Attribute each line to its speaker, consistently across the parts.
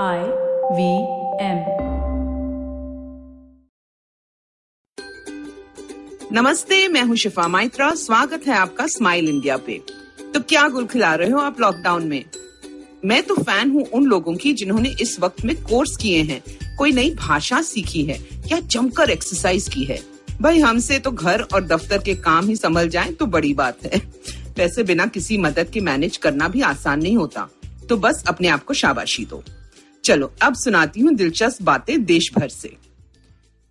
Speaker 1: I V M
Speaker 2: नमस्ते, मैं हूँ शिफा माइत्रा। स्वागत है आपका स्माइल इंडिया पे। तो क्या गुल खिला रहे हो आप लॉकडाउन में? मैं तो फ़ैन हूँ उन लोगों की जिन्होंने इस वक्त में कोर्स किए हैं। कोई नई भाषा सीखी है? या जमकर एक्सरसाइज की है? भाई, हमसे तो घर और दफ्तर के काम ही संभल जाए तो बड़ी बात है। वैसे बिना किसी मदद के मैनेज करना भी आसान नहीं होता। तो बस अपने आप को शाबाशी दो। चलो, अब सुनाती हूँ दिलचस्प बातें देश भर से।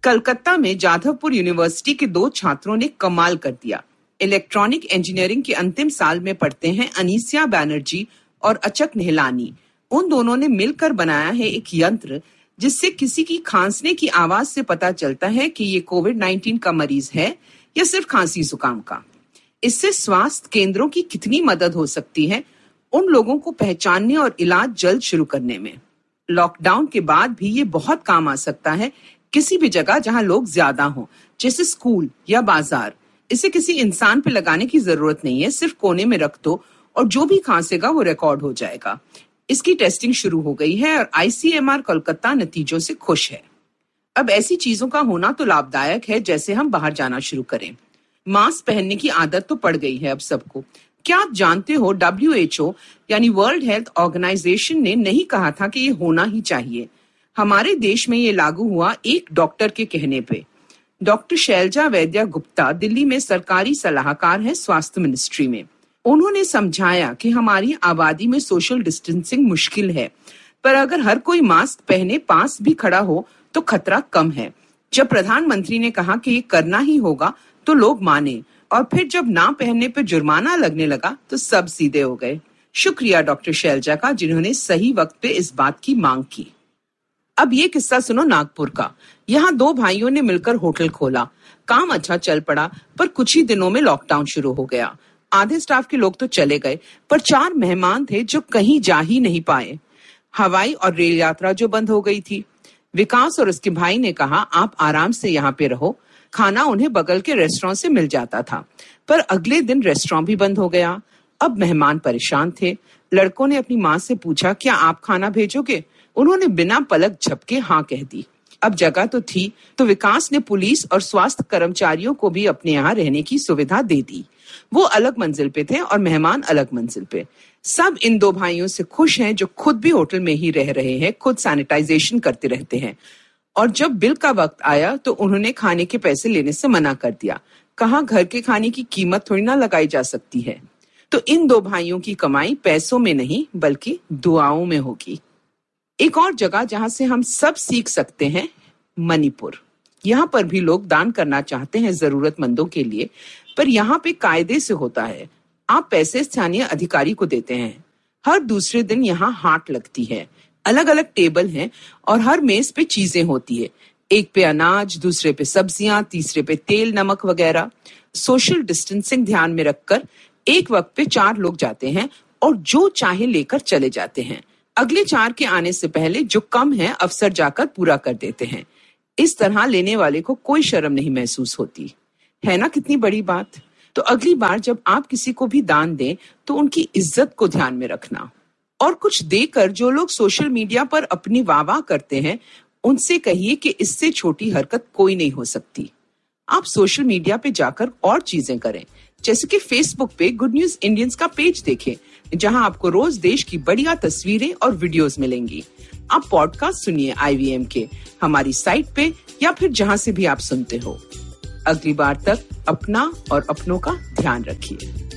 Speaker 2: कलकत्ता में जाधवपुर यूनिवर्सिटी के दो छात्रों ने कमाल कर दिया। इलेक्ट्रॉनिक इंजीनियरिंग के अंतिम साल में पढ़ते हैं अनीसिया बैनर्जी और अचक नेहलानी। उन दोनों ने मिलकर बनाया है एक यंत्र, जिससे किसी की खांसने की आवाज़ से पता चलता है कि ये कोविड 19 का मरीज़ है या सिर्फ़ खांसी जुकाम का। इससे स्वास्थ्य केंद्रों की कितनी मदद हो सकती है, उन लोगों को पहचानने और इलाज जल्द शुरू करने में। लॉकडाउन के बाद भी ये बहुत काम आ सकता है किसी भी जगह जहाँ लोग ज़्यादा हों, जैसे स्कूल या बाज़ार। इसे किसी इंसान पे लगाने की ज़रूरत नहीं है, सिर्फ़ कोने में रख दो और जो भी खांसेगा वो रिकॉर्ड हो जाएगा। इसकी टेस्टिंग शुरू हो गई है और आईसीएमआर कोलकाता नतीजों से खुश है। अब ऐसी चीज़ों का होना तो लाभदायक है, जैसे हम बाहर जाना शुरू करें। मास्क पहनने की आदत तो पड़ गई है अब सबको। क्या आप जानते हो डब्ल्यू यानी वर्ल्ड हेल्थ ऑर्गेनाइजेशन ने नहीं कहा था कि ये होना ही चाहिए। हमारे देश में ये लागू हुआ एक डॉक्टर के कहने पे। डॉक्टर शैलजा वैद्या गुप्ता दिल्ली में सरकारी सलाहकार हैं स्वास्थ्य मिनिस्ट्री में। उन्होंने समझाया कि हमारी आबादी में सोशल डिस्टेंसिंग मुश्किल है, पर अगर हर कोई मास्क पहने पास भी खड़ा हो तो खतरा कम है। जब प्रधानमंत्री ने कहा कि ये करना ही होगा तो लोग माने। और फिर जब ना पहनने पर जुर्माना लगने लगा तो सब सीधे हो गए। शुक्रिया डॉक्टर शैलजा का, जिन्होंने सही वक्त पे इस बात की मांग की। अब ये किस्सा सुनो नागपुर का। यहाँ दो भाइयों ने मिलकर होटल खोला। काम अच्छा चल पड़ा, पर कुछ ही दिनों में लॉकडाउन शुरू हो गया। आधे स्टाफ के लोग तो चले गए, पर चार मेहमान थे जो कहीं जा ही नहीं पाए। हवाई और रेल यात्रा जो बंद हो गई थी। विकास और उसके भाई ने कहा, आप आराम से यहाँ पे रहो। खाना उन्हें बगल के रेस्टोरेंट से मिल जाता था। पर अगले दिन रेस्टोरेंट भी बंद हो गया। अब मेहमान परेशान थे। लड़कों ने अपनी माँ से पूछा, क्या आप खाना भेजोगे? उन्होंने बिना पलक झपके हाँ कह दी। अब जगह तो थी तो विकास ने पुलिस और स्वास्थ्य कर्मचारियों को भी अपने यहाँ रहने की सुविधा दे दी। वो अलग मंजिल पे थे और मेहमान अलग मंजिल पे। सब इन दो भाइयों से खुश हैं जो खुद भी होटल में ही रह रहे हैं, खुद सैनिटाइजेशन करते रहते हैं। और जब बिल का वक्त आया तो उन्होंने खाने के पैसे लेने से मना कर दिया। कहा, घर के खाने की कीमत थोड़ी ना लगाई जा सकती है। तो इन दो भाइयों की कमाई पैसों में नहीं, बल्कि दुआओं में होगी। एक और जगह जहाँ से हम सब सीख सकते हैं, मणिपुर। यहाँ पर भी लोग दान करना चाहते हैं जरूरतमंदों के लिए, पर यहाँ पे कायदे से होता है। आप पैसे स्थानीय अधिकारी को देते हैं। हर दूसरे दिन यहाँ हाट लगती है। अलग अलग टेबल हैं और हर मेज पे चीज़ें होती है। एक पे अनाज, दूसरे पे सब्ज़ियाँ, तीसरे पे तेल, नमक वगैरह। सोशल डिस्टेंसिंग ध्यान में रखकर एक वक्त पे चार लोग जाते हैं और जो चाहे लेकर चले जाते हैं। अगले चार के आने से पहले जो कम है अफसर जाकर पूरा कर देते हैं। इस तरह लेने वाले को कोई शर्म नहीं महसूस होती। है ना कितनी बड़ी बात? तो अगली बार जब आप किसी को भी दान दें तो उनकी इज़्ज़त को ध्यान में रखना। और कुछ देकर जो लोग सोशल मीडिया पर अपनी वाह वाह करते हैं, उनसे कहिए कि इससे छोटी हरकत कोई नहीं हो सकती। आप सोशल मीडिया पे जाकर और चीज़ें करें। जैसे कि फेसबुक पे गुड न्यूज़ इंडियंस का पेज देखें, जहाँ आपको रोज देश की बढ़िया तस्वीरें और वीडियोस मिलेंगी। आप पॉडकास्ट सुनिए आईवीएम के, हमारी साइट पे, या फिर जहाँ से भी आप सुनते हो। अगली बार तक अपना और अपनों का ध्यान रखिए।